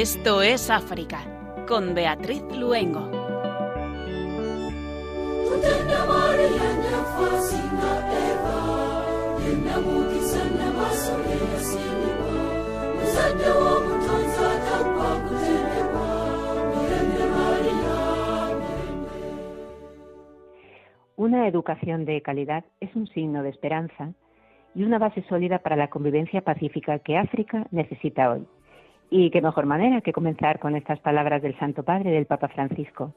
Esto es África, con Beatriz Luengo. Una educación de calidad es un signo de esperanza y una base sólida para la convivencia pacífica que África necesita hoy. Y qué mejor manera que comenzar con estas palabras del Santo Padre del Papa Francisco.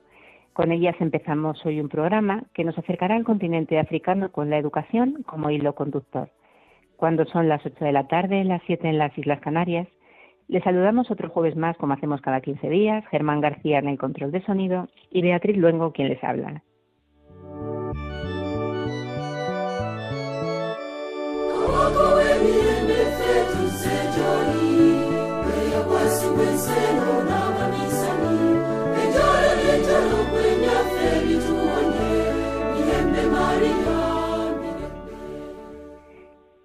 Con ellas empezamos hoy un programa que nos acercará al continente africano con la educación como hilo conductor. Cuando son las 8 de la tarde, las 7 en las Islas Canarias, les saludamos otro jueves más como hacemos cada 15 días, Germán García en el control de sonido y Beatriz Luengo quien les habla.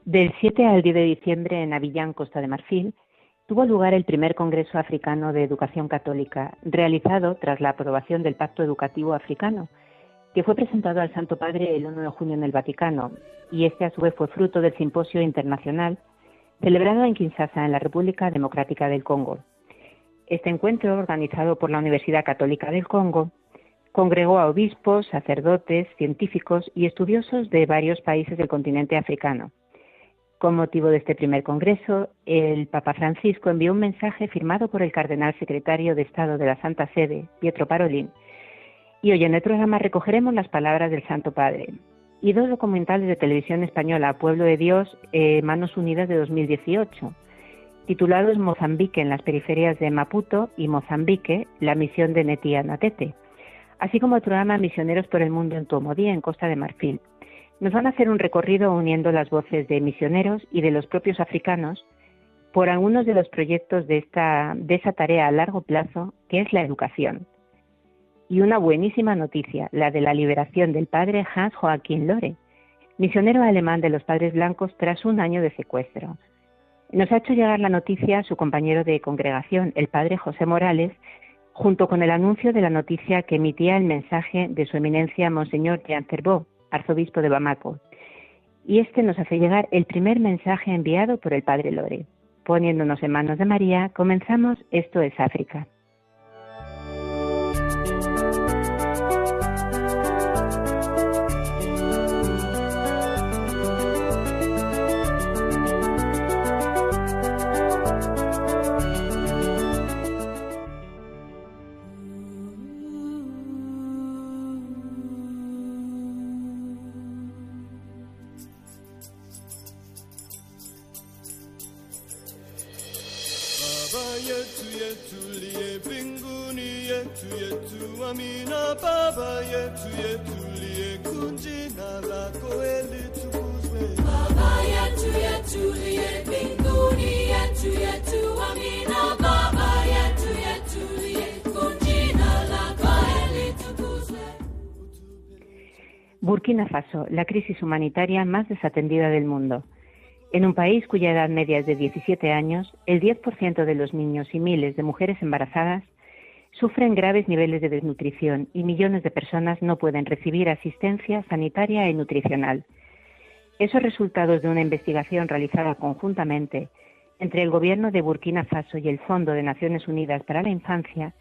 Del 7 al 10 de diciembre en Avillán, Costa de Marfil, tuvo lugar el primer Congreso Africano de Educación Católica, realizado tras la aprobación del Pacto Educativo Africano, que fue presentado al Santo Padre el 1 de junio en el Vaticano, y este a su vez fue fruto del Simposio Internacional celebrado en Kinshasa, en la República Democrática del Congo. Este encuentro, organizado por la Universidad Católica del Congo, congregó a obispos, sacerdotes, científicos y estudiosos de varios países del continente africano. Con motivo de este primer congreso, el Papa Francisco envió un mensaje firmado por el cardenal secretario de Estado de la Santa Sede, Pietro Parolin, y hoy en el programa recogeremos las palabras del Santo Padre. Y dos documentales de televisión española, Pueblo de Dios, eh, Manos Unidas de 2018, titulados Mozambique en las periferias de Maputo y Mozambique, la misión de Netia Natete, así como el programa Misioneros por el Mundo en Tuomodí, en Costa de Marfil. Nos van a hacer un recorrido uniendo las voces de misioneros y de los propios africanos por algunos de los proyectos de, esta, esa tarea a largo plazo, que es la educación y una buenísima noticia, la de la liberación del padre Hans Joachim Lore, misionero alemán de los padres blancos tras un año de secuestro. Nos ha hecho llegar la noticia su compañero de congregación, el padre José Morales, junto con el anuncio de la noticia que emitía el mensaje de su eminencia Monseñor Jean arzobispo de Bamako. Y este nos hace llegar el primer mensaje enviado por el padre Lore. Poniéndonos en manos de María, comenzamos Esto es África. Burkina Faso, la crisis humanitaria más desatendida del mundo. En un país cuya edad media es de 17 años, el 10% de los niños y miles de mujeres embarazadas sufren graves niveles de desnutrición y millones de personas no pueden recibir asistencia sanitaria y nutricional. Esos resultados de una investigación realizada conjuntamente entre el Gobierno de Burkina Faso y el Fondo de Naciones Unidas para la Infancia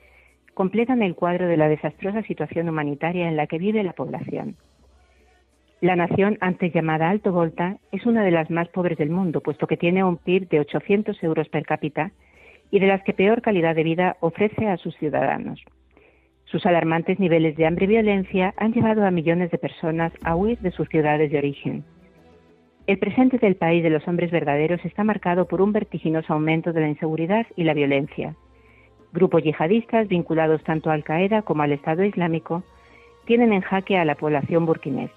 completan el cuadro de la desastrosa situación humanitaria en la que vive la población. La nación, antes llamada Alto Volta, es una de las más pobres del mundo, puesto que tiene un PIB de 800 euros per cápita y de las que peor calidad de vida ofrece a sus ciudadanos. Sus alarmantes niveles de hambre y violencia han llevado a millones de personas a huir de sus ciudades de origen. El presente del país de los hombres verdaderos está marcado por un vertiginoso aumento de la inseguridad y la violencia. Grupos yihadistas vinculados tanto a Al Qaeda como al Estado Islámico tienen en jaque a la población burkinés.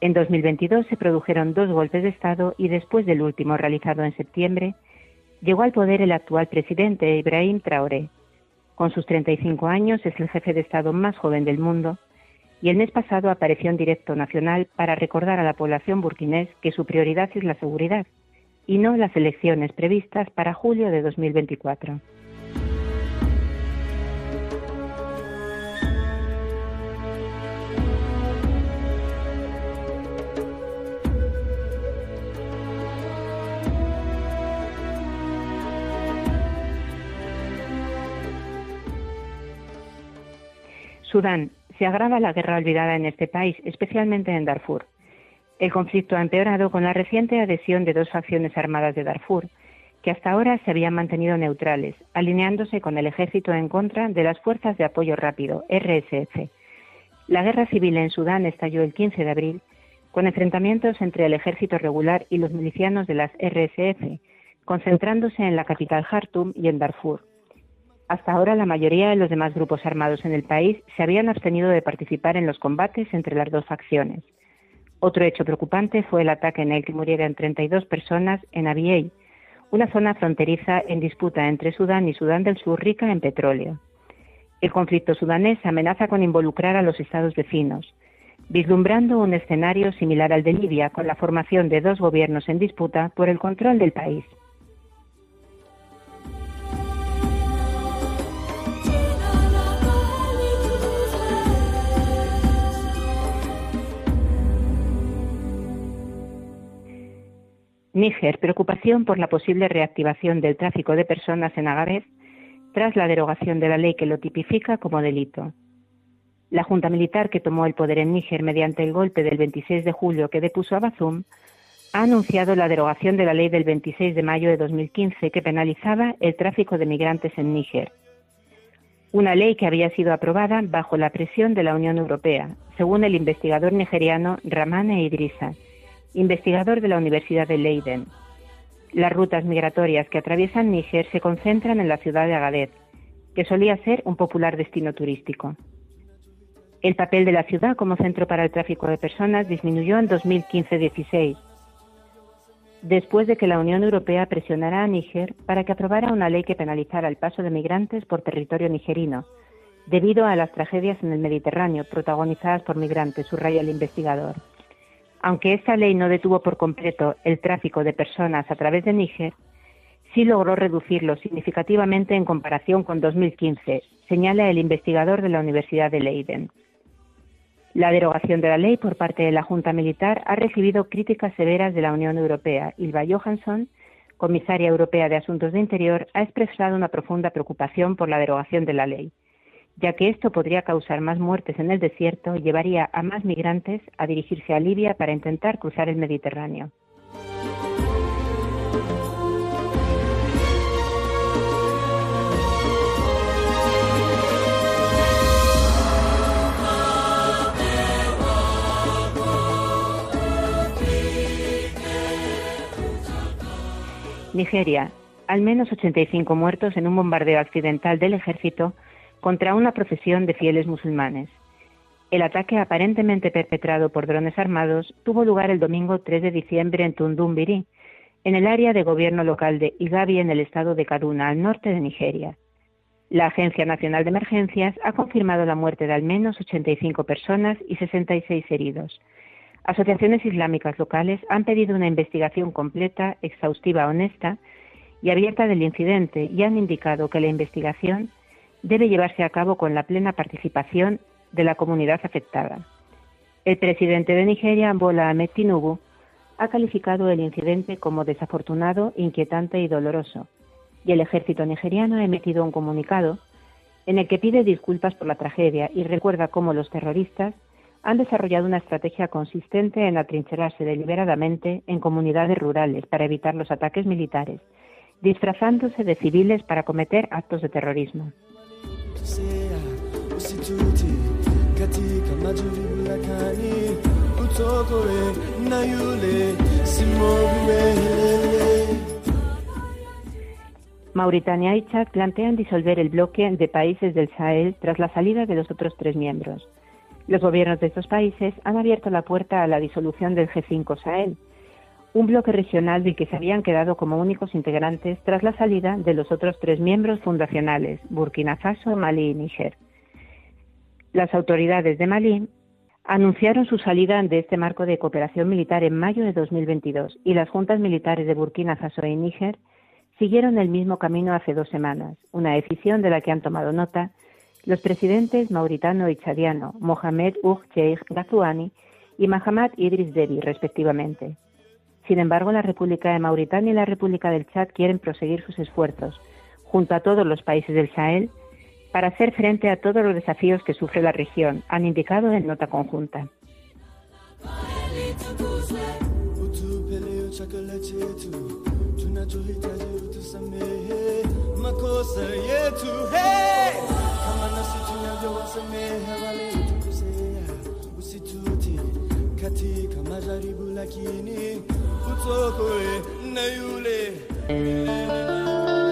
En 2022 se produjeron dos golpes de Estado y después del último realizado en septiembre, llegó al poder el actual presidente Ibrahim Traoré. Con sus 35 años es el jefe de Estado más joven del mundo y el mes pasado apareció en directo nacional para recordar a la población burkinés que su prioridad es la seguridad y no las elecciones previstas para julio de 2024. Sudán. Se agrava la guerra olvidada en este país, especialmente en Darfur. El conflicto ha empeorado con la reciente adhesión de dos facciones armadas de Darfur, que hasta ahora se habían mantenido neutrales, alineándose con el ejército en contra de las Fuerzas de Apoyo Rápido, RSF. La guerra civil en Sudán estalló el 15 de abril, con enfrentamientos entre el ejército regular y los milicianos de las RSF, concentrándose en la capital Jartum y en Darfur. Hasta ahora la mayoría de los demás grupos armados en el país se habían abstenido de participar en los combates entre las dos facciones. Otro hecho preocupante fue el ataque en el que murieron 32 personas en Abyei, una zona fronteriza en disputa entre Sudán y Sudán del Sur rica en petróleo. El conflicto sudanés amenaza con involucrar a los estados vecinos, vislumbrando un escenario similar al de Libia con la formación de dos gobiernos en disputa por el control del país. Níger, preocupación por la posible reactivación del tráfico de personas en Agadez tras la derogación de la ley que lo tipifica como delito. La Junta Militar que tomó el poder en Níger mediante el golpe del 26 de julio que depuso a Bazoum ha anunciado la derogación de la ley del 26 de mayo de 2015 que penalizaba el tráfico de migrantes en Níger. Una ley que había sido aprobada bajo la presión de la Unión Europea, según el investigador nigeriano Ramane Idrissa, investigador de la Universidad de Leiden. Las rutas migratorias que atraviesan Níger se concentran en la ciudad de Agadez, que solía ser un popular destino turístico. El papel de la ciudad como centro para el tráfico de personas disminuyó en 2015-16, después de que la Unión Europea presionara a Níger para que aprobara una ley que penalizara el paso de migrantes por territorio nigerino, debido a las tragedias en el Mediterráneo protagonizadas por migrantes, subraya el investigador. Aunque esta ley no detuvo por completo el tráfico de personas a través de Níger, sí logró reducirlo significativamente en comparación con 2015, señala el investigador de la Universidad de Leiden. La derogación de la ley por parte de la Junta Militar ha recibido críticas severas de la Unión Europea. Ilva Johansson, comisaria europea de Asuntos de Interior, ha expresado una profunda preocupación por la derogación de la ley ya que esto podría causar más muertes en el desierto y llevaría a más migrantes a dirigirse a Libia para intentar cruzar el Mediterráneo. Nigeria. Al menos 85 muertos en un bombardeo accidental del ejército contra una procesión de fieles musulmanes. El ataque aparentemente perpetrado por drones armados tuvo lugar el domingo 3 de diciembre en Tundumbiri, en el área de gobierno local de Igabi en el estado de Kaduna, al norte de Nigeria. La Agencia Nacional de Emergencias ha confirmado la muerte de al menos 85 personas y 66 heridos. Asociaciones islámicas locales han pedido una investigación completa, exhaustiva, honesta y abierta del incidente y han indicado que la investigación debe llevarse a cabo con la plena participación de la comunidad afectada. El presidente de Nigeria, Bola Ahmed Tinubu, ha calificado el incidente como desafortunado, inquietante y doloroso, y el ejército nigeriano ha emitido un comunicado en el que pide disculpas por la tragedia y recuerda cómo los terroristas han desarrollado una estrategia consistente en atrincherarse deliberadamente en comunidades rurales para evitar los ataques militares, disfrazándose de civiles para cometer actos de terrorismo. Mauritania y Chad plantean disolver el bloque de países del Sahel tras la salida de los otros tres miembros. Los gobiernos de estos países han abierto la puerta a la disolución del G5 Sahel, un bloque regional del que se habían quedado como únicos integrantes tras la salida de los otros tres miembros fundacionales, Burkina Faso, Malí y Níger. Las autoridades de Malí anunciaron su salida de este marco de cooperación militar en mayo de 2022 y las juntas militares de Burkina Faso y Níger siguieron el mismo camino hace dos semanas, una decisión de la que han tomado nota los presidentes mauritano y chadiano Mohamed Ould Cheikh Ghazouani y Mahamad Idris Deby, respectivamente. Sin embargo, la República de Mauritania y la República del Chad quieren proseguir sus esfuerzos, junto a todos los países del Sahel, para hacer frente a todos los desafíos que sufre la región, han indicado en nota conjunta. katika majaribu, lakini utokoe na yule milele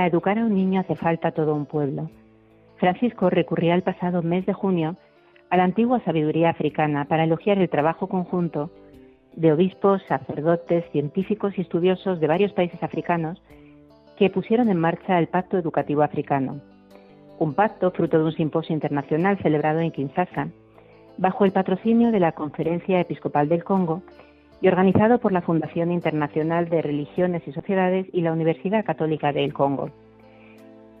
Para educar a un niño hace falta todo un pueblo. Francisco recurría el pasado mes de junio a la antigua sabiduría africana para elogiar el trabajo conjunto de obispos, sacerdotes, científicos y estudiosos de varios países africanos que pusieron en marcha el Pacto Educativo Africano, un pacto fruto de un simposio internacional celebrado en Kinshasa, bajo el patrocinio de la Conferencia Episcopal del Congo y organizado por la Fundación Internacional de Religiones y Sociedades y la Universidad Católica del Congo.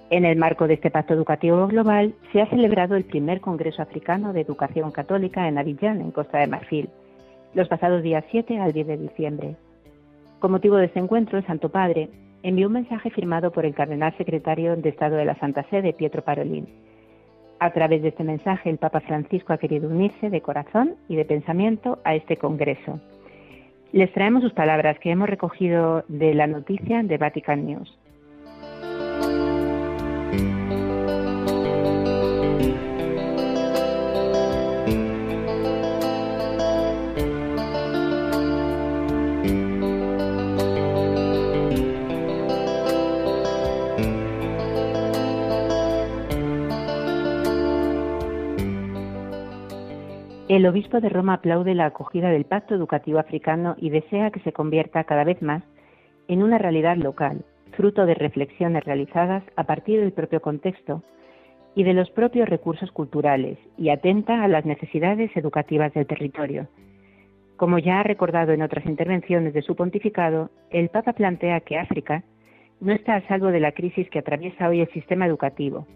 En el marco de este pacto educativo global se ha celebrado el primer Congreso Africano de Educación Católica en Abidjan, en Costa de Marfil, los pasados días 7 al 10 de diciembre. Con motivo de este encuentro, el Santo Padre envió un mensaje firmado por el cardenal secretario de Estado de la Santa Sede, Pietro Parolin. A través de este mensaje, el Papa Francisco ha querido unirse de corazón y de pensamiento a este Congreso les traemos sus palabras que hemos recogido de la noticia de Vatican News. El obispo de Roma aplaude la acogida del Pacto Educativo Africano y desea que se convierta cada vez más en una realidad local, fruto de reflexiones realizadas a partir del propio contexto y de los propios recursos culturales y atenta a las necesidades educativas del territorio. Como ya ha recordado en otras intervenciones de su pontificado, el Papa plantea que África no está a salvo de la crisis que atraviesa hoy el sistema educativo,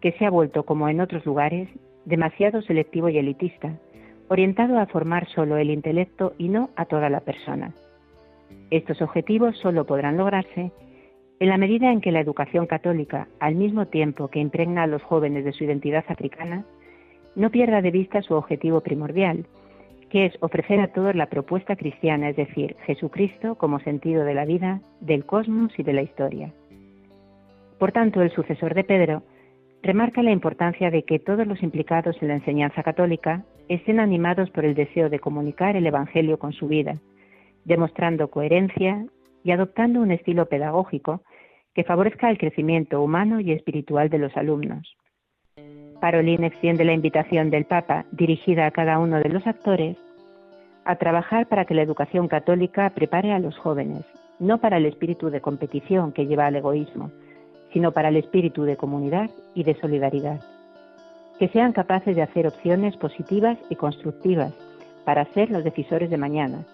que se ha vuelto, como en otros lugares, demasiado selectivo y elitista, orientado a formar solo el intelecto y no a toda la persona. Estos objetivos solo podrán lograrse en la medida en que la educación católica, al mismo tiempo que impregna a los jóvenes de su identidad africana, no pierda de vista su objetivo primordial, que es ofrecer a todos la propuesta cristiana, es decir, Jesucristo como sentido de la vida, del cosmos y de la historia. Por tanto, el sucesor de Pedro remarca la importancia de que todos los implicados en la enseñanza católica estén animados por el deseo de comunicar el Evangelio con su vida, demostrando coherencia y adoptando un estilo pedagógico que favorezca el crecimiento humano y espiritual de los alumnos. Parolín extiende la invitación del Papa, dirigida a cada uno de los actores, a trabajar para que la educación católica prepare a los jóvenes, no para el espíritu de competición que lleva al egoísmo, sino para el espíritu de comunidad y de solidaridad. Que sean capaces de hacer opciones positivas y constructivas para ser los decisores de mañana,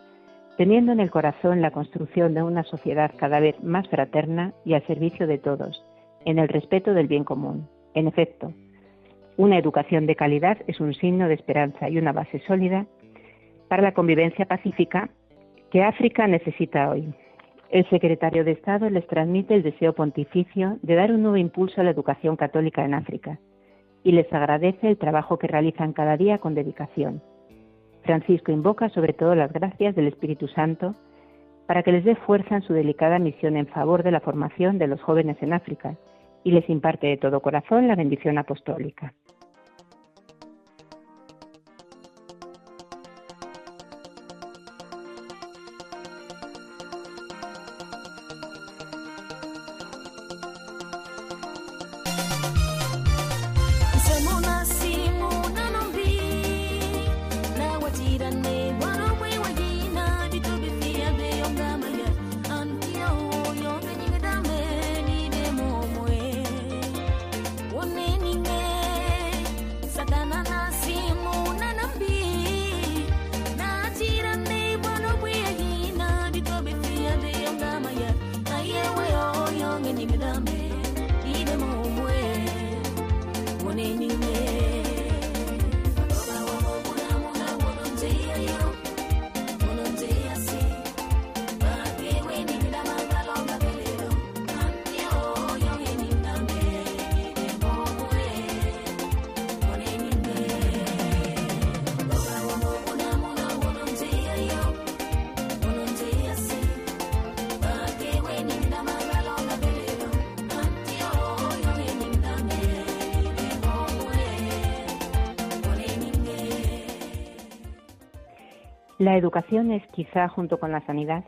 teniendo en el corazón la construcción de una sociedad cada vez más fraterna y al servicio de todos, en el respeto del bien común. En efecto, una educación de calidad es un signo de esperanza y una base sólida para la convivencia pacífica que África necesita hoy. El secretario de Estado les transmite el deseo pontificio de dar un nuevo impulso a la educación católica en África y les agradece el trabajo que realizan cada día con dedicación. Francisco invoca sobre todo las gracias del Espíritu Santo para que les dé fuerza en su delicada misión en favor de la formación de los jóvenes en África y les imparte de todo corazón la bendición apostólica. nigga done La educación es quizá, junto con la sanidad,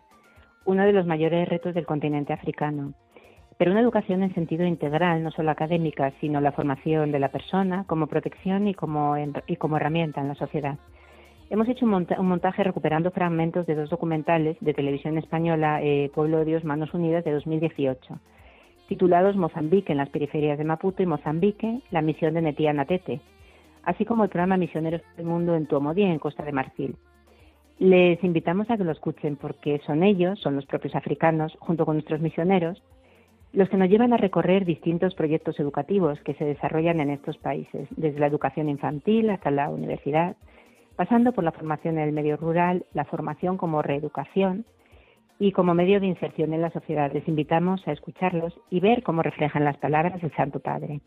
uno de los mayores retos del continente africano, pero una educación en sentido integral, no solo académica, sino la formación de la persona como protección y como, herramienta en la sociedad. Hemos hecho un, montaje recuperando fragmentos de dos documentales de televisión española, eh, Pueblo de Dios, Manos Unidas, de 2018, titulados Mozambique en las periferias de Maputo y Mozambique, la misión de Netía Natete, así como el programa Misioneros del Mundo en Tuomodí, en Costa de Marfil. Les invitamos a que lo escuchen porque son ellos, son los propios africanos, junto con nuestros misioneros, los que nos llevan a recorrer distintos proyectos educativos que se desarrollan en estos países, desde la educación infantil hasta la universidad, pasando por la formación en el medio rural, la formación como reeducación y como medio de inserción en la sociedad. Les invitamos a escucharlos y ver cómo reflejan las palabras del Santo Padre.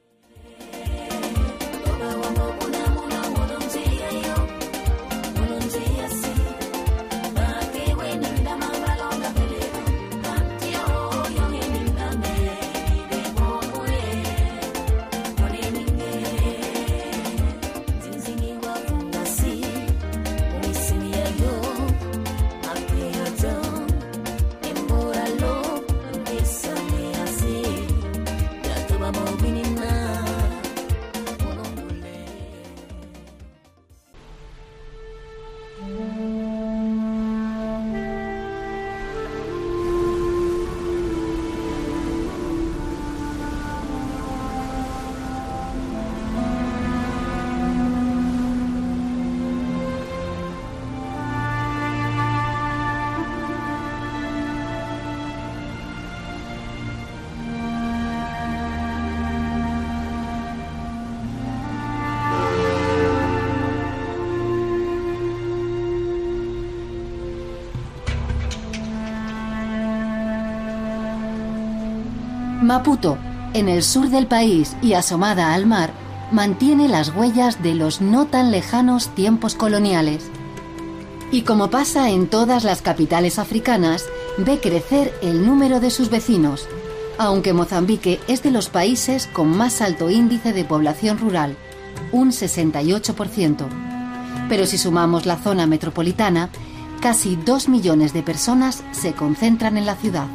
Maputo, en el sur del país y asomada al mar, mantiene las huellas de los no tan lejanos tiempos coloniales. Y como pasa en todas las capitales africanas, ve crecer el número de sus vecinos, aunque Mozambique es de los países con más alto índice de población rural, un 68%. Pero si sumamos la zona metropolitana, casi 2 millones de personas se concentran en la ciudad.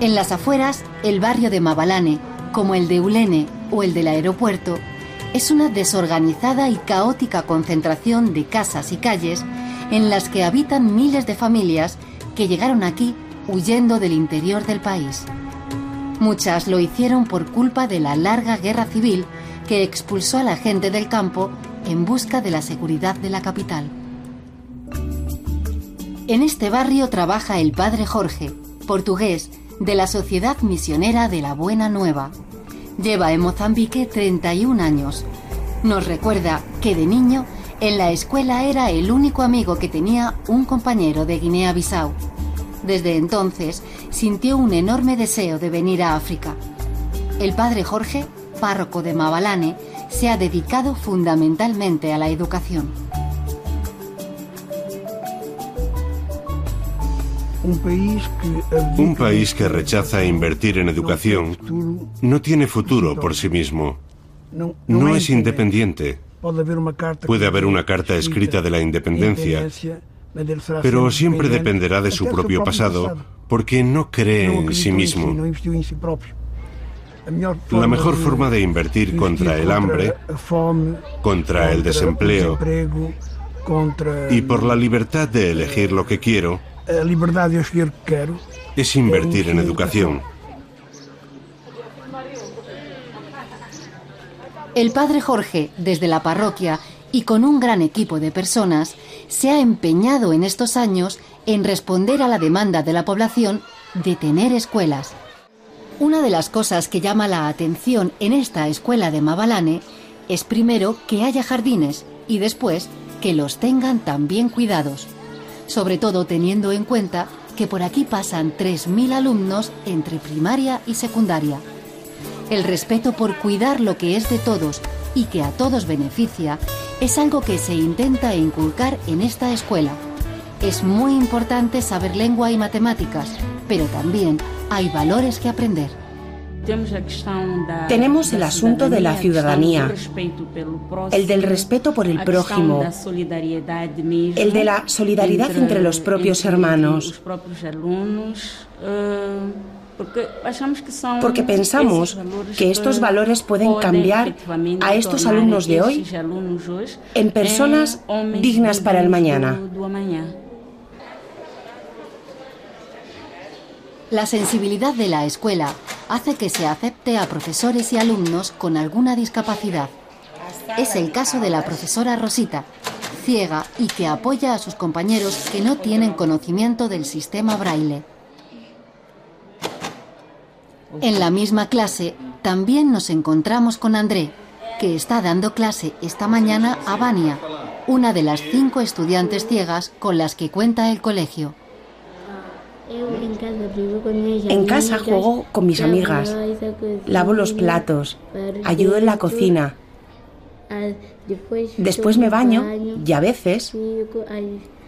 En las afueras, el barrio de Mabalane, como el de Ulene o el del aeropuerto, es una desorganizada y caótica concentración de casas y calles en las que habitan miles de familias que llegaron aquí huyendo del interior del país. Muchas lo hicieron por culpa de la larga guerra civil que expulsó a la gente del campo en busca de la seguridad de la capital. En este barrio trabaja el padre Jorge, portugués, de la Sociedad Misionera de la Buena Nueva. Lleva en Mozambique 31 años. Nos recuerda que de niño en la escuela era el único amigo que tenía un compañero de Guinea-Bissau. Desde entonces sintió un enorme deseo de venir a África. El padre Jorge, párroco de Mabalane, se ha dedicado fundamentalmente a la educación. Un país que rechaza invertir en educación no tiene futuro por sí mismo. No es independiente. Puede haber una carta escrita de la independencia, pero siempre dependerá de su propio pasado porque no cree en sí mismo. La mejor forma de invertir contra el hambre, contra el desempleo y por la libertad de elegir lo que quiero es invertir en educación. El padre Jorge, desde la parroquia y con un gran equipo de personas, se ha empeñado en estos años en responder a la demanda de la población de tener escuelas. Una de las cosas que llama la atención en esta escuela de Mabalane es primero que haya jardines y después que los tengan también cuidados, sobre todo teniendo en cuenta que por aquí pasan 3.000 alumnos entre primaria y secundaria. El respeto por cuidar lo que es de todos y que a todos beneficia es algo que se intenta inculcar en esta escuela. Es muy importante saber lengua y matemáticas, pero también hay valores que aprender. Tenemos el asunto de la ciudadanía, el del respeto por el prójimo, el de la solidaridad entre los propios hermanos. Porque pensamos que estos valores pueden cambiar a estos alumnos de hoy en personas dignas para el mañana. La sensibilidad de la escuela hace que se acepte a profesores y alumnos con alguna discapacidad. Es el caso de la profesora Rosita, ciega y que apoya a sus compañeros que no tienen conocimiento del sistema braille. En la misma clase también nos encontramos con André, que está dando clase esta mañana a Vania, una de las cinco estudiantes ciegas con las que cuenta el colegio. En casa juego con mis amigas, lavo los platos, ayudo en la cocina. Después me baño y a veces,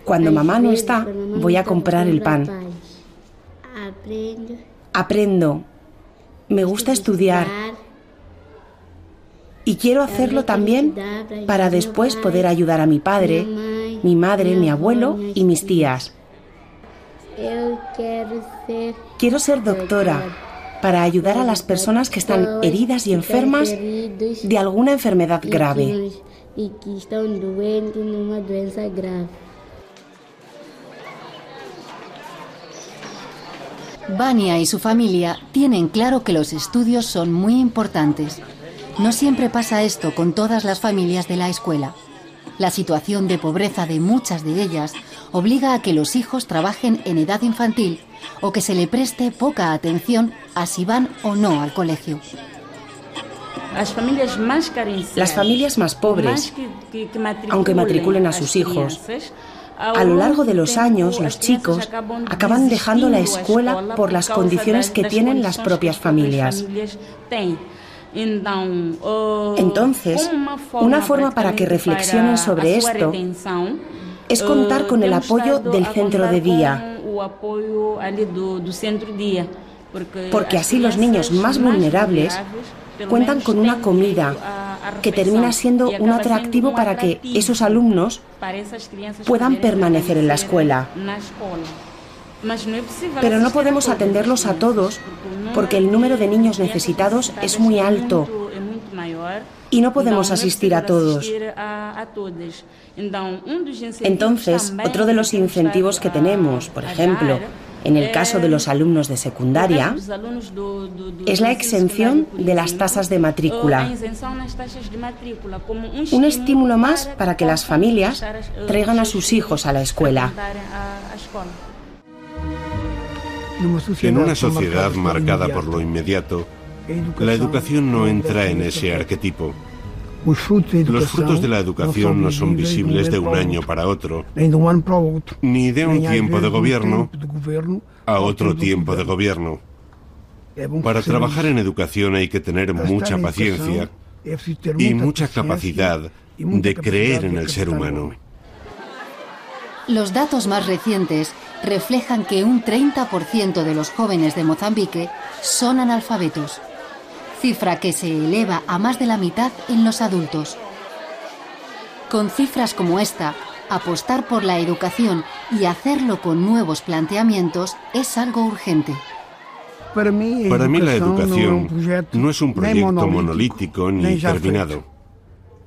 cuando mamá no está, voy a comprar el pan. Aprendo, me gusta estudiar. y quiero hacerlo también para después poder ayudar a mi padre, mi madre, mi abuelo y mis tías. Quiero ser doctora para ayudar a las personas que están heridas y enfermas de alguna enfermedad grave. Vania y su familia tienen claro que los estudios son muy importantes. No siempre pasa esto con todas las familias de la escuela. La situación de pobreza de muchas de ellas obliga a que los hijos trabajen en edad infantil o que se le preste poca atención a si van o no al colegio. Las familias más pobres, aunque matriculen a sus hijos, a lo largo de los años los chicos acaban dejando la escuela por las condiciones que tienen las propias familias. Entonces, una forma para que reflexionen sobre esto es contar con el apoyo del centro de día. Porque así los niños más vulnerables cuentan con una comida que termina siendo un atractivo para que esos alumnos puedan permanecer en la escuela. Pero no podemos atenderlos a todos porque el número de niños necesitados es muy alto y no podemos asistir a todos. Entonces, otro de los incentivos que tenemos, por ejemplo, en el caso de los alumnos de secundaria, es la exención de las tasas de matrícula. Un estímulo más para que las familias traigan a sus hijos a la escuela. En una sociedad marcada por lo inmediato, la educación no entra en ese arquetipo. Los frutos de la educación no son visibles de un año para otro, ni de un tiempo de gobierno a otro tiempo de gobierno. Para trabajar en educación hay que tener mucha paciencia y mucha capacidad de creer en el ser humano. Los datos más recientes reflejan que un 30% de los jóvenes de Mozambique son analfabetos, cifra que se eleva a más de la mitad en los adultos. Con cifras como esta, apostar por la educación y hacerlo con nuevos planteamientos es algo urgente. Para mí, la educación no es un proyecto monolítico ni terminado.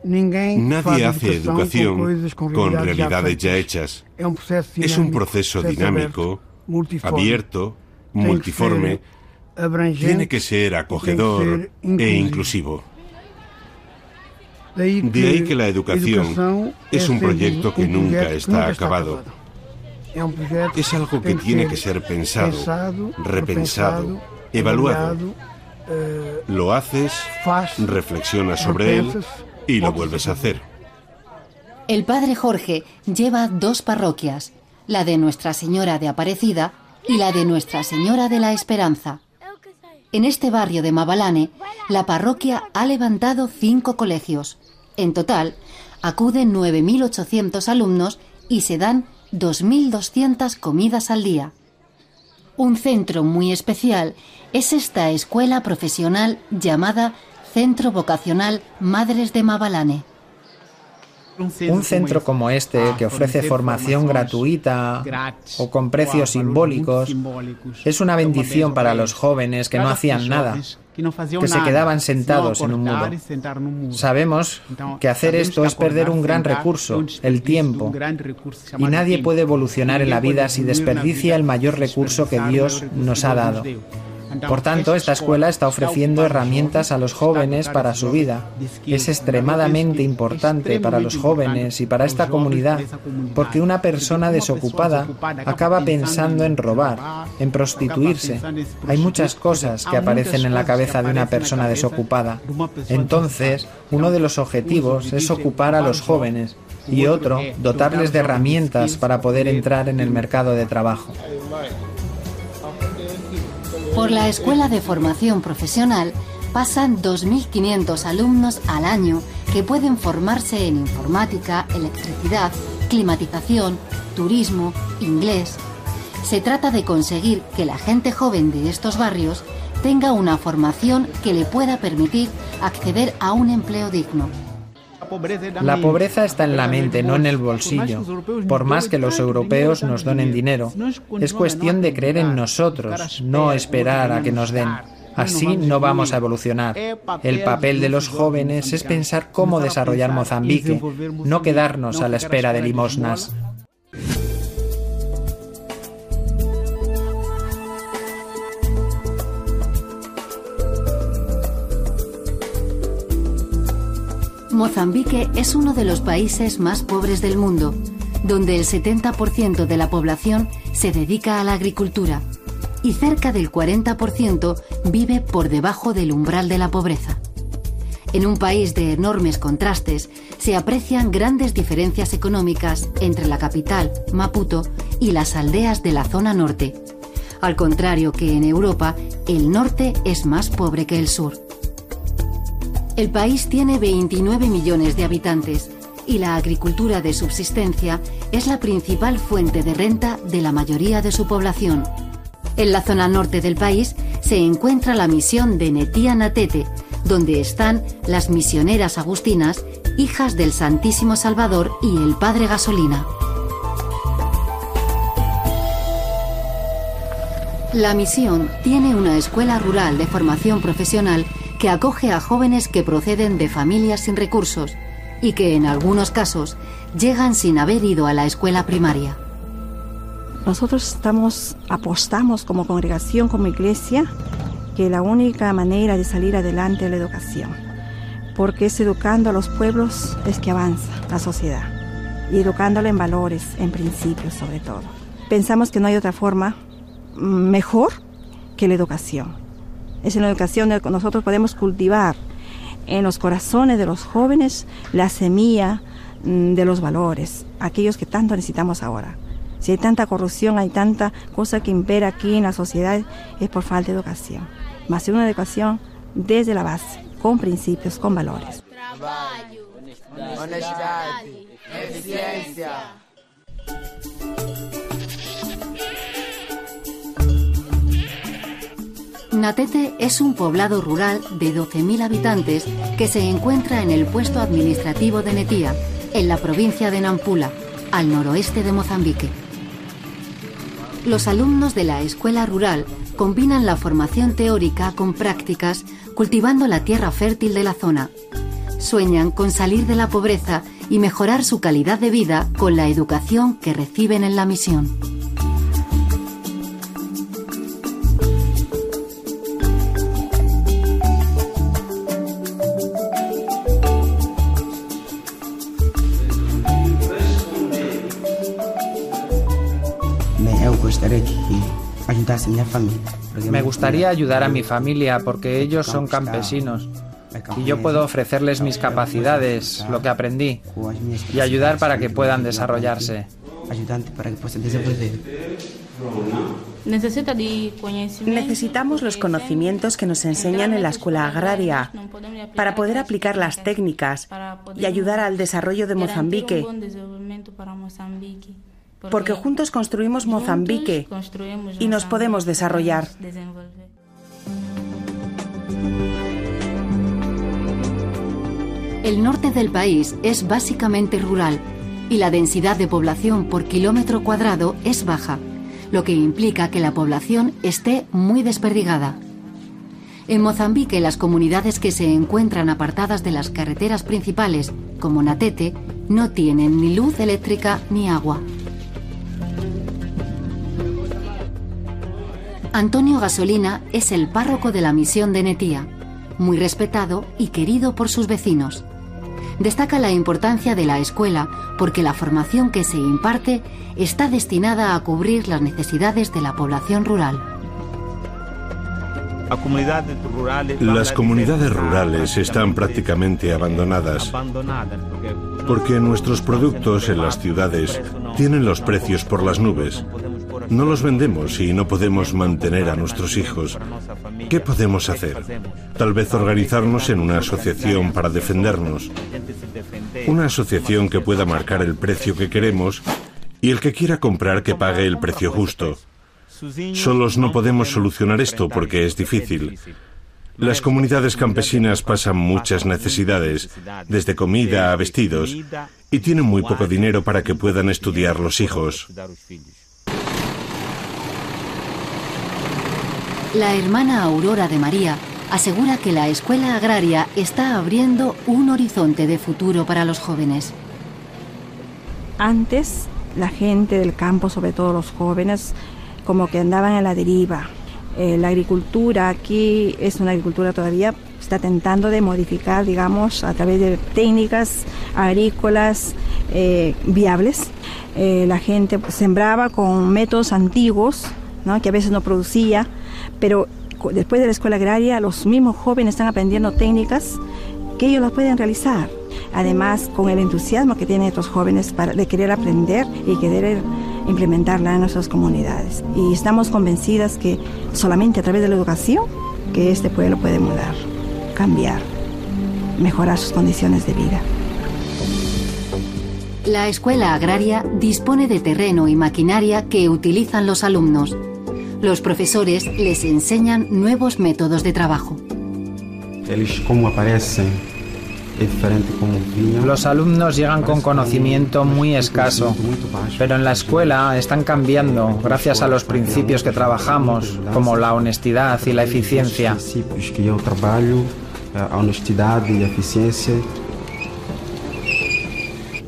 Nadie hace educación con realidades ya hechas. Es un proceso dinámico, abierto, multiforme. Tiene que ser acogedor e inclusivo. De ahí que la educación es un proyecto que nunca está acabado. Es algo que tiene que ser pensado, repensado, evaluado. Lo haces, reflexionas sobre él y lo vuelves a hacer. El padre Jorge lleva dos parroquias, la de Nuestra Señora de Aparecida y la de Nuestra Señora de la Esperanza. En este barrio de Mabalane, la parroquia ha levantado cinco colegios. En total, acuden 9.800 alumnos y se dan 2.200 comidas al día. Un centro muy especial es esta escuela profesional llamada Centro Vocacional Madres de Mabalane. Un centro como este, ah, que ofrece formación gratuita o con precios simbólicos, es una bendición para los jóvenes que no hacían nada, que se quedaban sentados en un muro. Sabemos que hacer esto es perder un gran recurso, el tiempo, y nadie puede evolucionar en la vida si desperdicia el mayor recurso que Dios nos ha dado. Por tanto, esta escuela está ofreciendo herramientas a los jóvenes para su vida. Es extremadamente importante para los jóvenes y para esta comunidad, porque una persona desocupada acaba pensando en robar, en prostituirse. Hay muchas cosas que aparecen en la cabeza de una persona desocupada. Entonces, uno de los objetivos es ocupar a los jóvenes y otro, dotarles de herramientas para poder entrar en el mercado de trabajo. Por la Escuela de Formación Profesional pasan 2.500 alumnos al año que pueden formarse en informática, electricidad, climatización, turismo, inglés. Se trata de conseguir que la gente joven de estos barrios tenga una formación que le pueda permitir acceder a un empleo digno. La pobreza está en la mente, no en el bolsillo. Por más que los europeos nos donen dinero, es cuestión de creer en nosotros, no esperar a que nos den. Así no vamos a evolucionar. El papel de los jóvenes es pensar cómo desarrollar Mozambique, no quedarnos a la espera de limosnas. Mozambique es uno de los países más pobres del mundo, donde el 70% de la población se dedica a la agricultura y cerca del 40% vive por debajo del umbral de la pobreza. En un país de enormes contrastes se aprecian grandes diferencias económicas entre la capital, Maputo, y las aldeas de la zona norte. Al contrario que en Europa, el norte es más pobre que el sur. El país tiene 29 millones de habitantes y la agricultura de subsistencia es la principal fuente de renta de la mayoría de su población. En la zona norte del país se encuentra la misión de Netía Natete, donde están las misioneras agustinas, hijas del Santísimo Salvador y el Padre Gasolina. La misión tiene una escuela rural de formación profesional que acoge a jóvenes que proceden de familias sin recursos y que en algunos casos llegan sin haber ido a la escuela primaria. Nosotros estamos apostamos como congregación, como iglesia, que la única manera de salir adelante es la educación, porque es educando a los pueblos es que avanza la sociedad y educándolo en valores, en principios sobre todo. Pensamos que no hay otra forma mejor que la educación. Es en la educación que nosotros podemos cultivar en los corazones de los jóvenes la semilla mm, de los valores, aquellos que tanto necesitamos ahora. Si hay tanta corrupción, hay tanta cosa que impera aquí en la sociedad, es por falta de educación. Más una educación desde la base, con principios, con valores. Natete es un poblado rural de 12.000 habitantes que se encuentra en el puesto administrativo de Netía, en la provincia de Nampula, al noroeste de Mozambique. Los alumnos de la escuela rural combinan la formación teórica con prácticas, cultivando la tierra fértil de la zona. Sueñan con salir de la pobreza y mejorar su calidad de vida con la educación que reciben en la misión. Me gustaría ayudar a mi familia porque ellos son campesinos. Y yo puedo ofrecerles mis capacidades, lo que aprendí, y ayudar para que puedan desarrollarse. Necesitamos los conocimientos que nos enseñan en la escuela agraria para poder aplicar las técnicas y ayudar al desarrollo de Mozambique porque juntos construimos Mozambique y nos podemos desarrollar. El norte del país es básicamente rural y la densidad de población por kilómetro cuadrado es baja, lo que implica que la población esté muy desperdigada. En Mozambique las comunidades que se encuentran apartadas de las carreteras principales, como Natete, no tienen ni luz eléctrica ni agua. Antonio Gasolina es el párroco de la misión de Netía, muy respetado y querido por sus vecinos. Destaca la importancia de la escuela porque la formación que se imparte está destinada a cubrir las necesidades de la población rural. Las comunidades rurales están prácticamente abandonadas porque nuestros productos en las ciudades tienen los precios por las nubes no los vendemos y no podemos mantener a nuestros hijos. ¿Qué podemos hacer? Tal vez organizarnos en una asociación para defendernos. Una asociación que pueda marcar el precio que queremos y el que quiera comprar que pague el precio justo. Solos no podemos solucionar esto porque es difícil. Las comunidades campesinas pasan muchas necesidades, desde comida a vestidos, y tienen muy poco dinero para que puedan estudiar los hijos. La hermana Aurora de María asegura que la escuela agraria está abriendo un horizonte de futuro para los jóvenes. Antes, la gente del campo, sobre todo los jóvenes, como que andaban en la deriva. Eh, la agricultura aquí es una agricultura todavía está tentando de modificar, digamos, a través de técnicas agrícolas eh, viables. Eh, la gente sembraba con métodos antiguos, ¿no? que a veces no producía, pero después de la escuela agraria los mismos jóvenes están aprendiendo técnicas que ellos las pueden realizar. Además, con el entusiasmo que tienen estos jóvenes para, de querer aprender y querer implementarla en nuestras comunidades. Y estamos convencidas que solamente a través de la educación que este pueblo puede mudar, cambiar, mejorar sus condiciones de vida. La escuela agraria dispone de terreno y maquinaria que utilizan los alumnos los profesores les enseñan nuevos métodos de trabajo. Los alumnos llegan con conocimiento muy escaso, pero en la escuela están cambiando gracias a los principios que trabajamos, como la honestidad y la eficiencia.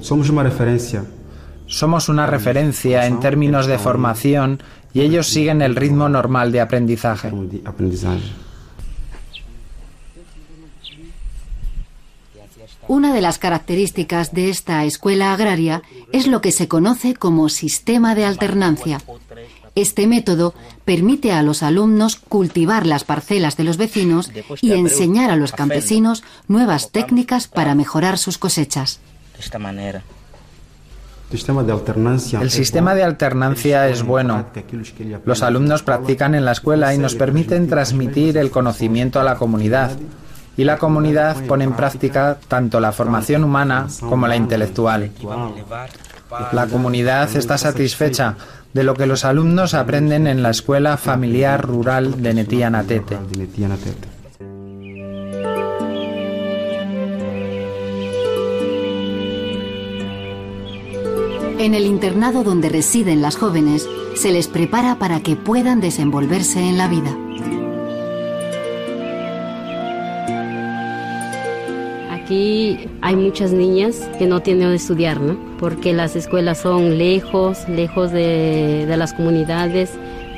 Somos una referencia. Somos una referencia en términos de formación y ellos siguen el ritmo normal de aprendizaje. Una de las características de esta escuela agraria es lo que se conoce como sistema de alternancia. Este método permite a los alumnos cultivar las parcelas de los vecinos y enseñar a los campesinos nuevas técnicas para mejorar sus cosechas. De esta manera, el sistema de alternancia es bueno. Los alumnos practican en la escuela y nos permiten transmitir el conocimiento a la comunidad. Y la comunidad pone en práctica tanto la formación humana como la intelectual. La comunidad está satisfecha de lo que los alumnos aprenden en la escuela familiar rural de Netianatete. En el internado donde residen las jóvenes, se les prepara para que puedan desenvolverse en la vida. Aquí hay muchas niñas que no tienen donde estudiar, ¿no? Porque las escuelas son lejos, lejos de, las comunidades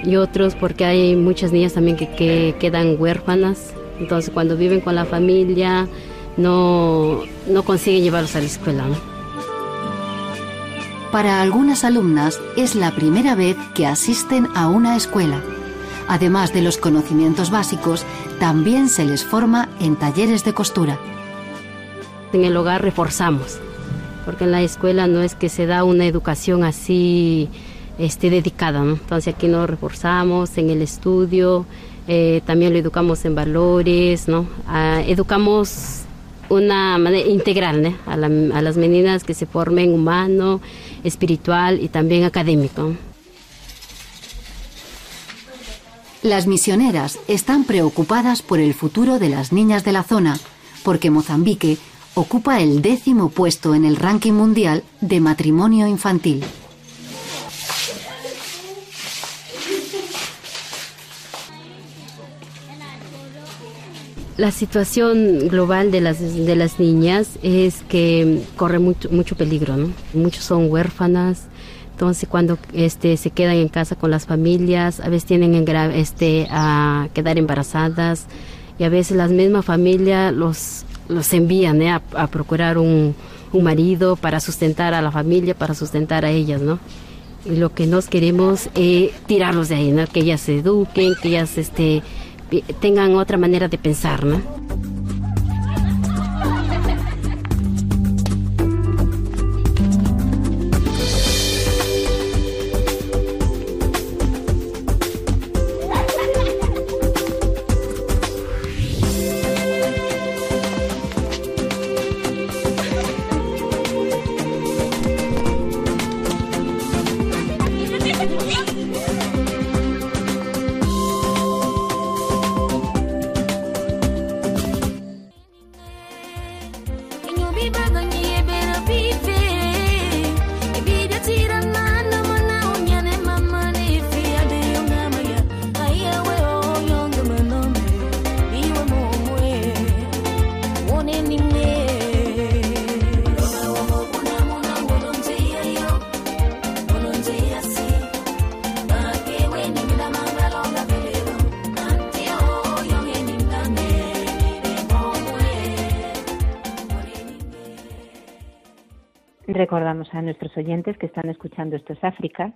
y otros porque hay muchas niñas también que, quedan huérfanas. Entonces cuando viven con la familia no, no consiguen llevarlos a la escuela, ¿no? Para algunas alumnas es la primera vez que asisten a una escuela. Además de los conocimientos básicos, también se les forma en talleres de costura. En el hogar reforzamos, porque en la escuela no es que se da una educación así este, dedicada, entonces aquí nos reforzamos en el estudio, eh, también lo educamos en valores, ¿no? Ah, educamos una manera integral a, a, las meninas que se formen humano, espiritual y también académico. Las misioneras están preocupadas por el futuro de las niñas de la zona, porque Mozambique ocupa el décimo puesto en el ranking mundial de matrimonio infantil. La situación global de las, de las niñas es que corre mucho, mucho peligro, ¿no? Muchos son huérfanas, entonces cuando este, se quedan en casa con las familias, a veces tienen este, a quedar embarazadas y a veces la misma familia los los envían ¿eh? a, procurar un, marido para sustentar a la familia, para sustentar a ellas, ¿no? Lo que nos queremos es tirarlos de ahí, ¿no? Que ellas se eduquen, que ellas este, tengan otra manera de pensar, ¿no? Recordamos a nuestros oyentes que están escuchando Esto es África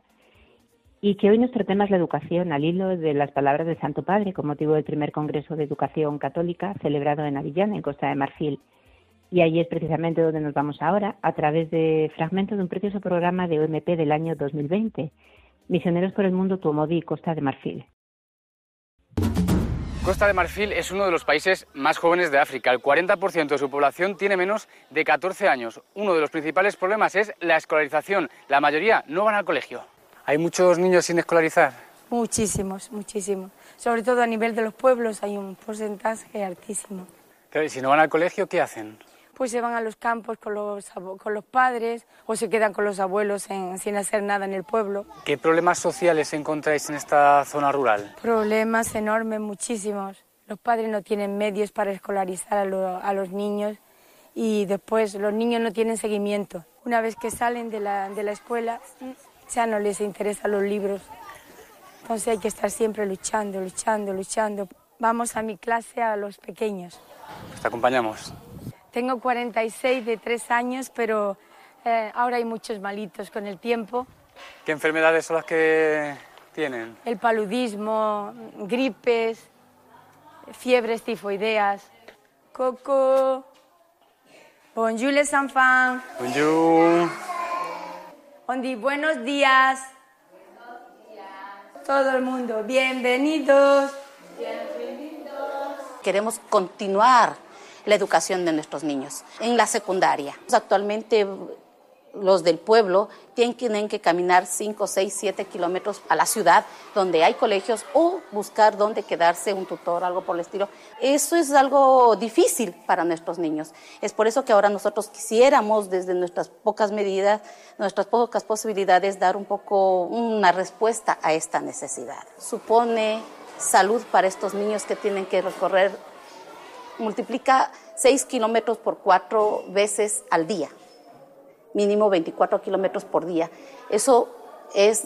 y que hoy nuestro tema es la educación al hilo de las palabras del Santo Padre con motivo del primer Congreso de Educación Católica celebrado en Avillán, en Costa de Marfil. Y ahí es precisamente donde nos vamos ahora, a través de fragmentos de un precioso programa de OMP del año 2020, Misioneros por el Mundo Tuomodi, Costa de Marfil. Costa de Marfil es uno de los países más jóvenes de África. El 40% de su población tiene menos de 14 años. Uno de los principales problemas es la escolarización. La mayoría no van al colegio. ¿Hay muchos niños sin escolarizar? Muchísimos, muchísimos. Sobre todo a nivel de los pueblos hay un porcentaje altísimo. Pero si no van al colegio, ¿qué hacen? Pues se van a los campos con los, con los padres o se quedan con los abuelos sin hacer nada en el pueblo. ¿Qué problemas sociales encontráis en esta zona rural? Problemas enormes, muchísimos. Los padres no tienen medios para escolarizar a, a los niños y después los niños no tienen seguimiento. Una vez que salen de la, de la escuela ya no les interesan los libros. Entonces hay que estar siempre luchando, luchando, luchando. Vamos a mi clase a los pequeños. Te acompañamos. Tengo 46 de 3 años, pero eh, ahora hay muchos malitos con el tiempo. ¿Qué enfermedades son las que tienen? El paludismo, gripes, fiebres tifoideas. Coco. Bonjour les enfants. Bonjour. Ondi, buenos días. Buenos días. Todo el mundo, bienvenidos. Bienvenidos. Queremos continuar la educación de nuestros niños en la secundaria. Actualmente los del pueblo tienen que caminar 5, 6, 7 kilómetros a la ciudad donde hay colegios o buscar dónde quedarse, un tutor, algo por el estilo. Eso es algo difícil para nuestros niños. Es por eso que ahora nosotros quisiéramos, desde nuestras pocas medidas, nuestras pocas posibilidades, dar un poco una respuesta a esta necesidad. Supone salud para estos niños que tienen que recorrer, multiplica 6 kilómetros por 4 veces al día mínimo 24 kilómetros por día. Eso es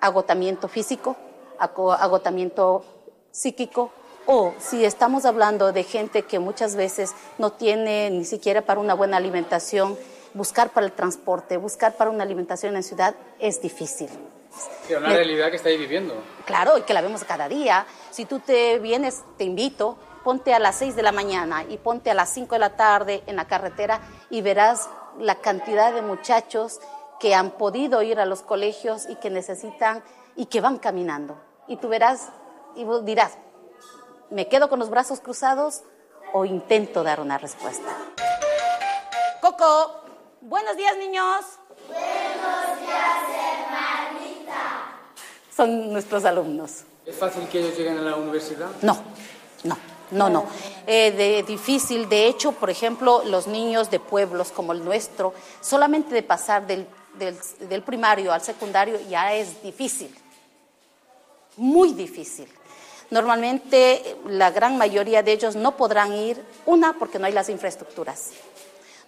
agotamiento físico, agotamiento psíquico, o si estamos hablando de gente que muchas veces no tiene ni siquiera para una buena alimentación, buscar para el transporte, buscar para una alimentación en ciudad es difícil. Es una realidad que estáis viviendo. Claro, y que la vemos cada día. Si tú te vienes, te invito, ponte a las 6 de la mañana y ponte a las 5 de la tarde en la carretera y verás la cantidad de muchachos que han podido ir a los colegios y que necesitan y que van caminando. Y tú verás y dirás, ¿me quedo con los brazos cruzados o intento dar una respuesta? Coco, buenos días niños. Buenos días, hermanita. Son nuestros alumnos. ¿Es fácil que ellos lleguen a la universidad? No, no. No, no. Eh, de, difícil. De hecho, por ejemplo, los niños de pueblos como el nuestro, solamente de pasar del, del primario al secundario ya es difícil. Muy difícil. Normalmente la gran mayoría de ellos no podrán ir, una, porque no hay las infraestructuras,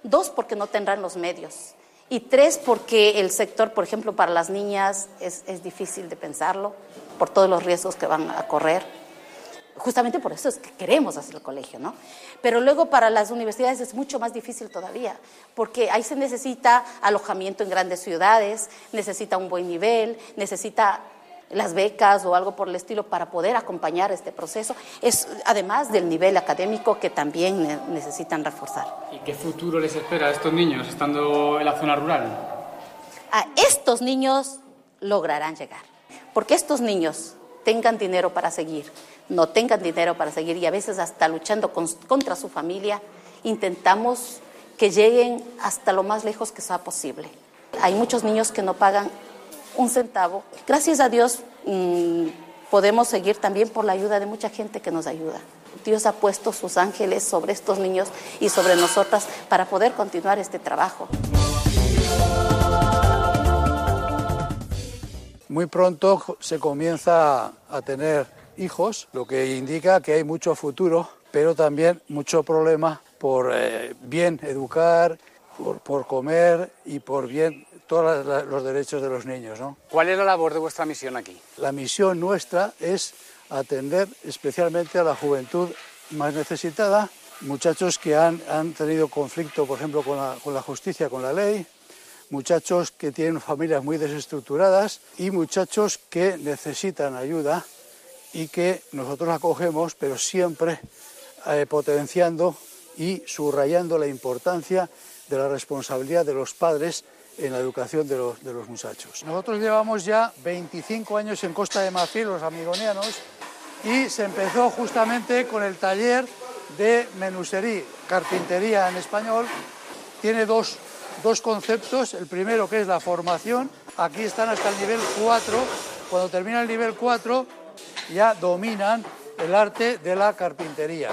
dos, porque no tendrán los medios, y tres, porque el sector, por ejemplo, para las niñas es, es difícil de pensarlo, por todos los riesgos que van a correr justamente por eso es que queremos hacer el colegio, ¿no? Pero luego para las universidades es mucho más difícil todavía, porque ahí se necesita alojamiento en grandes ciudades, necesita un buen nivel, necesita las becas o algo por el estilo para poder acompañar este proceso, es además del nivel académico que también necesitan reforzar. ¿Y qué futuro les espera a estos niños estando en la zona rural? A estos niños lograrán llegar, porque estos niños tengan dinero para seguir, no tengan dinero para seguir y a veces hasta luchando contra su familia, intentamos que lleguen hasta lo más lejos que sea posible. Hay muchos niños que no pagan un centavo. Gracias a Dios mm, podemos seguir también por la ayuda de mucha gente que nos ayuda. Dios ha puesto sus ángeles sobre estos niños y sobre nosotras para poder continuar este trabajo. Muy pronto se comienza a tener hijos, lo que indica que hay mucho futuro, pero también mucho problema por eh, bien educar, por, comer y por bien todos los derechos de los niños. ¿no? ¿Cuál es la labor de vuestra misión aquí? La misión nuestra es atender especialmente a la juventud más necesitada, muchachos que han, han tenido conflicto, por ejemplo, con la, con la justicia, con la ley, muchachos que tienen familias muy desestructuradas y muchachos que necesitan ayuda y que nosotros acogemos, pero siempre eh, potenciando y subrayando la importancia de la responsabilidad de los padres en la educación de los, de los muchachos. Nosotros llevamos ya 25 años en Costa de Marfil, los amigonianos, y se empezó justamente con el taller de menusería, carpintería en español. Tiene dos, dos conceptos. El primero que es la formación. Aquí están hasta el nivel 4. Cuando termina el nivel 4 ya dominan el arte de la carpintería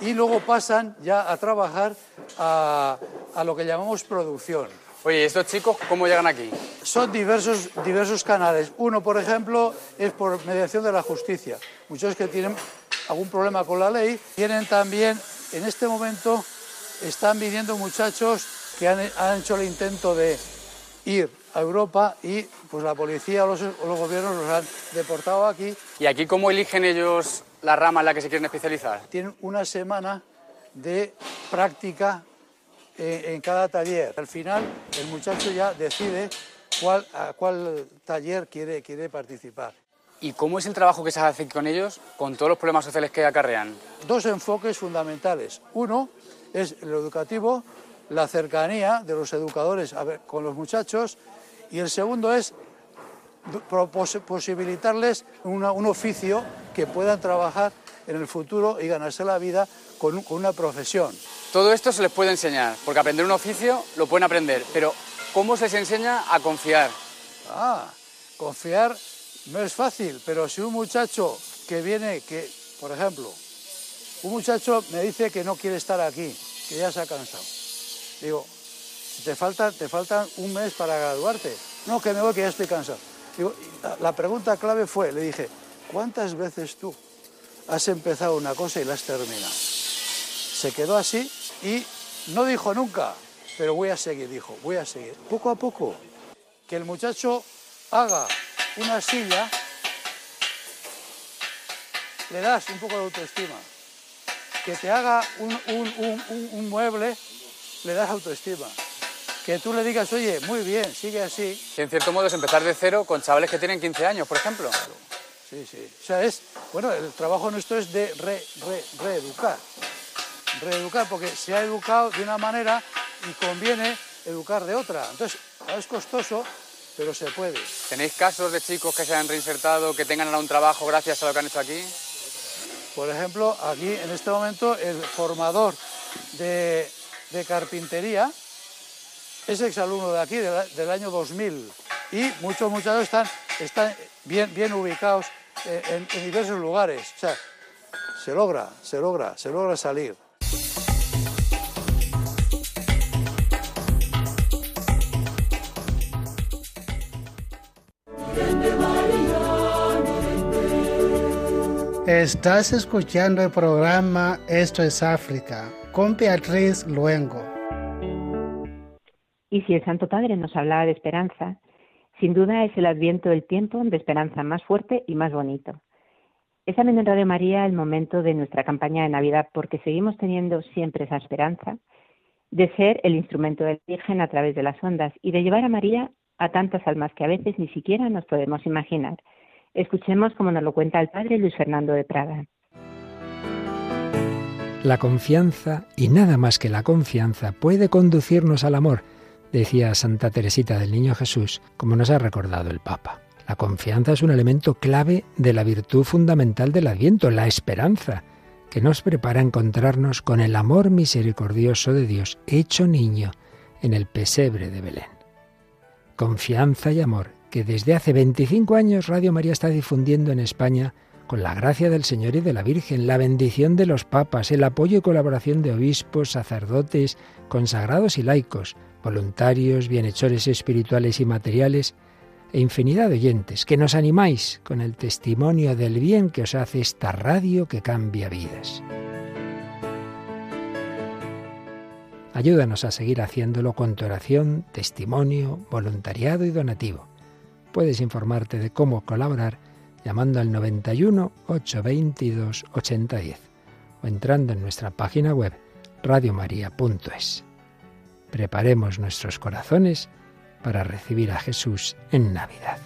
y luego pasan ya a trabajar a, lo que llamamos producción. Oye, ¿estos chicos cómo llegan aquí? Son diversos, diversos canales. Uno, por ejemplo, es por mediación de la justicia. Muchos que tienen algún problema con la ley. Tienen también, en este momento, están viniendo muchachos que han, han hecho el intento de ir a Europa y pues la policía o los, gobiernos los han deportado aquí. ¿Y aquí cómo eligen ellos la rama en la que se quieren especializar? Tienen una semana de práctica eh, en, cada taller. Al final el muchacho ya decide cuál, a cuál taller quiere, quiere participar. ¿Y cómo es el trabajo que se hace con ellos con todos los problemas sociales que acarrean? Dos enfoques fundamentales. Uno es el educativo, la cercanía de los educadores con los muchachos y el segundo es posibilitarles un oficio que puedan trabajar en el futuro y ganarse la vida con, una profesión. Todo esto se les puede enseñar, porque aprender un oficio lo pueden aprender, pero ¿cómo se les enseña a confiar? Ah, confiar no es fácil, pero si un muchacho que viene, que, por ejemplo, un muchacho me dice que no quiere estar aquí, que ya se ha cansado. Digo, te falta, te faltan un mes para graduarte. No, que me voy, que ya estoy cansado. La pregunta clave fue, le dije, ¿cuántas veces tú has empezado una cosa y la has terminado? Se quedó así y no dijo nunca, pero voy a seguir, dijo, voy a seguir. Poco a poco, que el muchacho haga una silla, le das un poco de autoestima. Que te haga un, mueble, le das autoestima. Que tú le digas, oye, muy bien, sigue así. en cierto modo es empezar de cero con chavales que tienen 15 años, por ejemplo. Sí, sí. O sea, es, bueno, el trabajo nuestro es de reeducar. Reeducar, porque se ha educado de una manera y conviene educar de otra. Entonces, es costoso, pero se puede. ¿Tenéis casos de chicos que se han reinsertado, que tengan ahora un trabajo gracias a lo que han hecho aquí? Por ejemplo, aquí en este momento el formador de, carpintería es exalumno de aquí, del, año 2000, y muchos muchachos están, están bien, bien ubicados eh, en, en diversos lugares. O sea, se logra, se logra, se logra salir. Estás escuchando el programa Esto es África con Beatriz Luengo. Y si el Santo Padre nos hablaba de esperanza, sin duda es el adviento del tiempo de esperanza más fuerte y más bonito. Es también en Radio María el momento de nuestra campaña de Navidad porque seguimos teniendo siempre esa esperanza de ser el instrumento del Virgen a través de las ondas y de llevar a María a tantas almas que a veces ni siquiera nos podemos imaginar. Escuchemos como nos lo cuenta el padre Luis Fernando de Prada. La confianza, y nada más que la confianza, puede conducirnos al amor, decía Santa Teresita del Niño Jesús, como nos ha recordado el Papa. La confianza es un elemento clave de la virtud fundamental del Adviento, la esperanza, que nos prepara a encontrarnos con el amor misericordioso de Dios hecho niño en el pesebre de Belén. Confianza y amor que desde hace 25 años Radio María está difundiendo en España con la gracia del Señor y de la Virgen, la bendición de los papas, el apoyo y colaboración de obispos, sacerdotes, consagrados y laicos, voluntarios, bienhechores espirituales y materiales, e infinidad de oyentes, que nos animáis con el testimonio del bien que os hace esta radio que cambia vidas. Ayúdanos a seguir haciéndolo con tu oración, testimonio, voluntariado y donativo Puedes informarte de cómo colaborar llamando al 91 822 8010 o entrando en nuestra página web radiomaria.es. Preparemos nuestros corazones para recibir a Jesús en Navidad.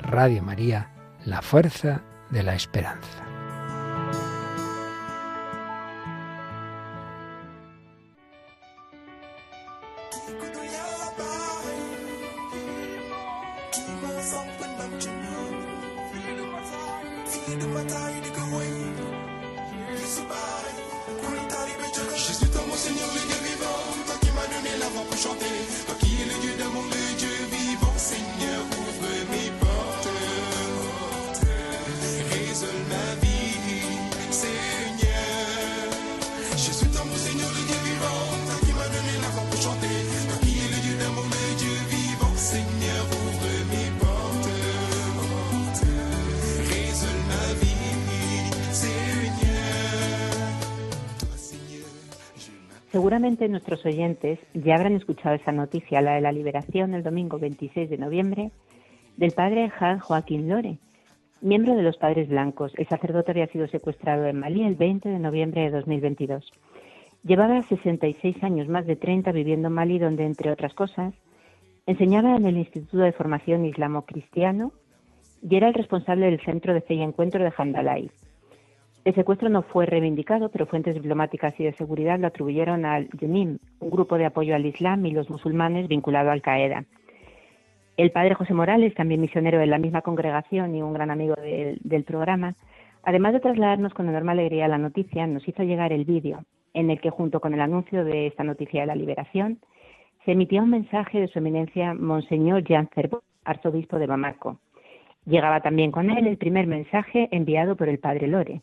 Radio María, la fuerza de la esperanza. Je suis ton mon Seigneur, le Dieu vivant. Seguramente nuestros oyentes ya habrán escuchado esa noticia, la de la liberación el domingo 26 de noviembre del padre Jan Joaquín Lore, miembro de los Padres Blancos. El sacerdote había sido secuestrado en Malí el 20 de noviembre de 2022. Llevaba 66 años, más de 30, viviendo en Malí, donde, entre otras cosas, enseñaba en el Instituto de Formación Islamo-Cristiano y era el responsable del Centro de Fe y Encuentro de Handalay. El secuestro no fue reivindicado, pero fuentes diplomáticas y de seguridad lo atribuyeron al Yenim, un grupo de apoyo al Islam y los musulmanes vinculado a Al Qaeda. El padre José Morales, también misionero de la misma congregación y un gran amigo del programa, además de trasladarnos con enorme alegría la noticia, nos hizo llegar el vídeo en el que junto con el anuncio de esta noticia de la liberación, se emitía un mensaje de su eminencia Monseñor Jean Cerveau, arzobispo de Bamako. Llegaba también con él el primer mensaje enviado por el padre Lore.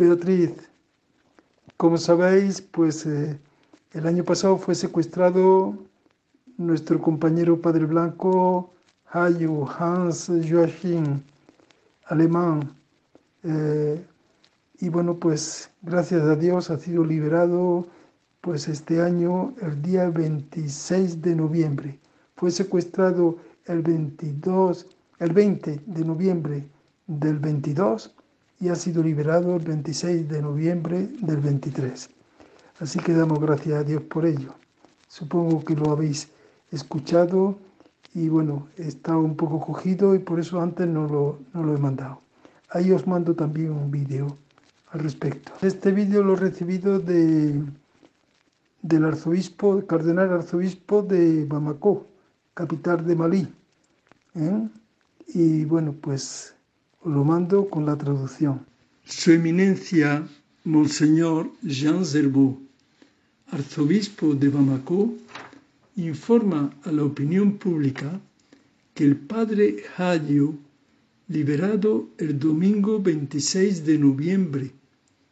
Beatriz. Como sabéis, pues eh, el año pasado fue secuestrado nuestro compañero Padre Blanco Hayo Hans Joachim, alemán. Eh, y bueno, pues gracias a Dios ha sido liberado pues este año el día 26 de noviembre. Fue secuestrado el 22, el 20 de noviembre del 22 y ha sido liberado el 26 de noviembre del 23. Así que damos gracias a Dios por ello. Supongo que lo habéis escuchado y bueno, he estado un poco cogido y por eso antes no lo, no lo he mandado. Ahí os mando también un vídeo al respecto. Este vídeo lo he recibido de, del arzobispo, cardenal arzobispo de Bamako, capital de Malí. ¿eh? Y bueno, pues lo mando con la traducción. Su eminencia, Monseñor Jean Zerbeau, arzobispo de Bamako, informa a la opinión pública que el padre Hayo, liberado el domingo 26 de noviembre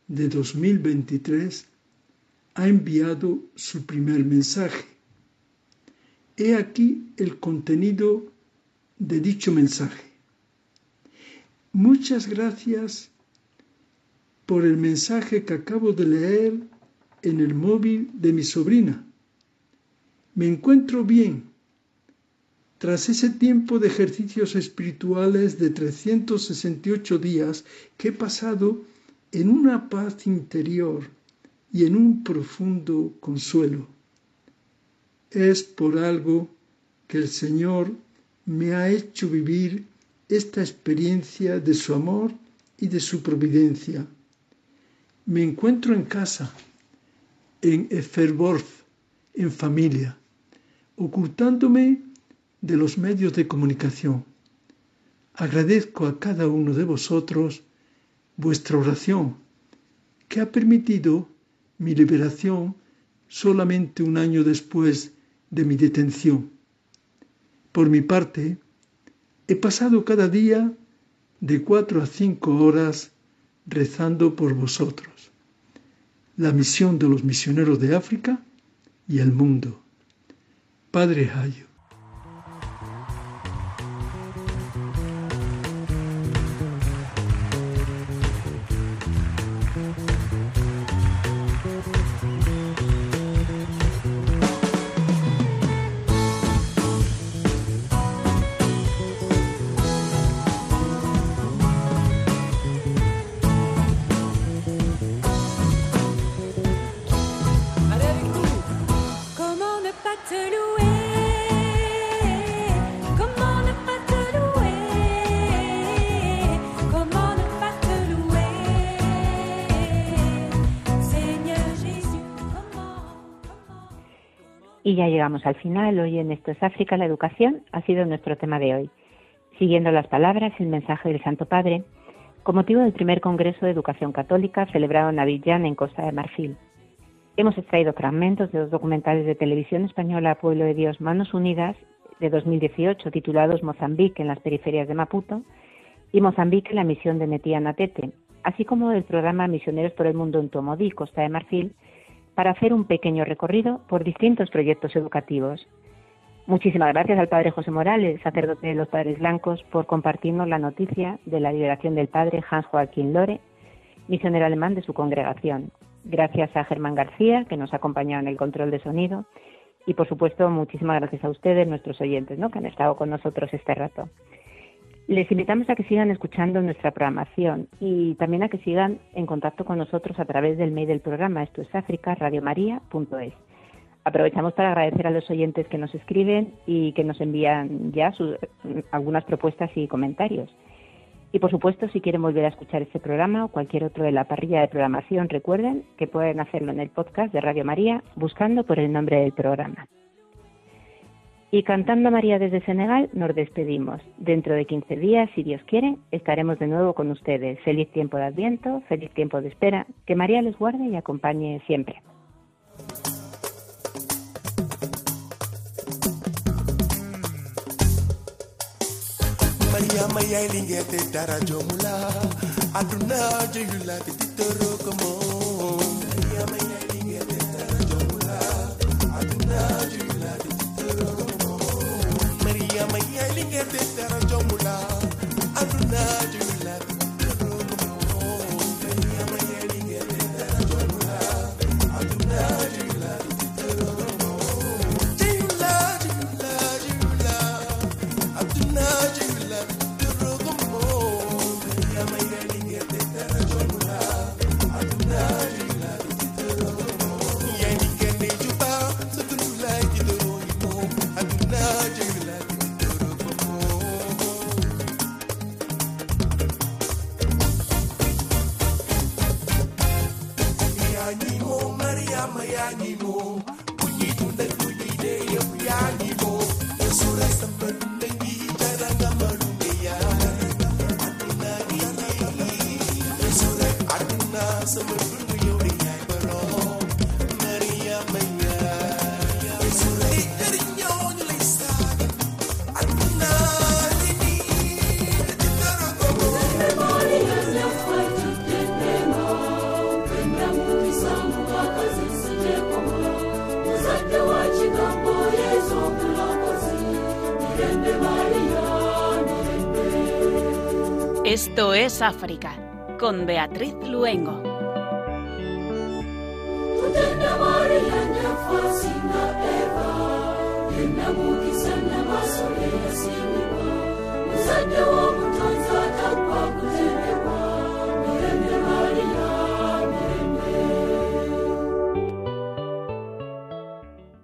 de 2023, ha enviado su primer mensaje. He aquí el contenido de dicho mensaje. Muchas gracias por el mensaje que acabo de leer en el móvil de mi sobrina. Me encuentro bien. Tras ese tiempo de ejercicios espirituales de 368 días que he pasado en una paz interior y en un profundo consuelo. Es por algo que el Señor me ha hecho vivir esta experiencia de su amor y de su providencia. Me encuentro en casa, en Efferborth, en familia, ocultándome de los medios de comunicación. Agradezco a cada uno de vosotros vuestra oración, que ha permitido mi liberación solamente un año después de mi detención. Por mi parte, He pasado cada día de cuatro a cinco horas rezando por vosotros, la misión de los misioneros de África y el mundo. Padre Hayo. Y ya llegamos al final. Hoy en Esto es África, la educación ha sido nuestro tema de hoy. Siguiendo las palabras el mensaje del Santo Padre, con motivo del primer Congreso de Educación Católica celebrado en Avillán, en Costa de Marfil. Hemos extraído fragmentos de dos documentales de televisión española Pueblo de Dios Manos Unidas de 2018 titulados Mozambique en las periferias de Maputo y Mozambique en la misión de Netía Natete, así como del programa Misioneros por el Mundo en Tomodí, Costa de Marfil, para hacer un pequeño recorrido por distintos proyectos educativos. Muchísimas gracias al Padre José Morales, sacerdote de los Padres Blancos, por compartirnos la noticia de la liberación del Padre Hans Joaquín Lore, misionero alemán de su congregación. Gracias a Germán García, que nos ha acompañado en el control de sonido. Y por supuesto, muchísimas gracias a ustedes, nuestros oyentes, ¿no? que han estado con nosotros este rato. Les invitamos a que sigan escuchando nuestra programación y también a que sigan en contacto con nosotros a través del mail del programa, esto es África, radiomaria.es. Aprovechamos para agradecer a los oyentes que nos escriben y que nos envían ya sus, algunas propuestas y comentarios. Y por supuesto, si quieren volver a escuchar este programa o cualquier otro de la parrilla de programación, recuerden que pueden hacerlo en el podcast de Radio María buscando por el nombre del programa. Y cantando María desde Senegal, nos despedimos. Dentro de 15 días, si Dios quiere, estaremos de nuevo con ustedes. Feliz tiempo de Adviento, feliz tiempo de espera. Que María les guarde y acompañe siempre. África, con Beatriz Luengo.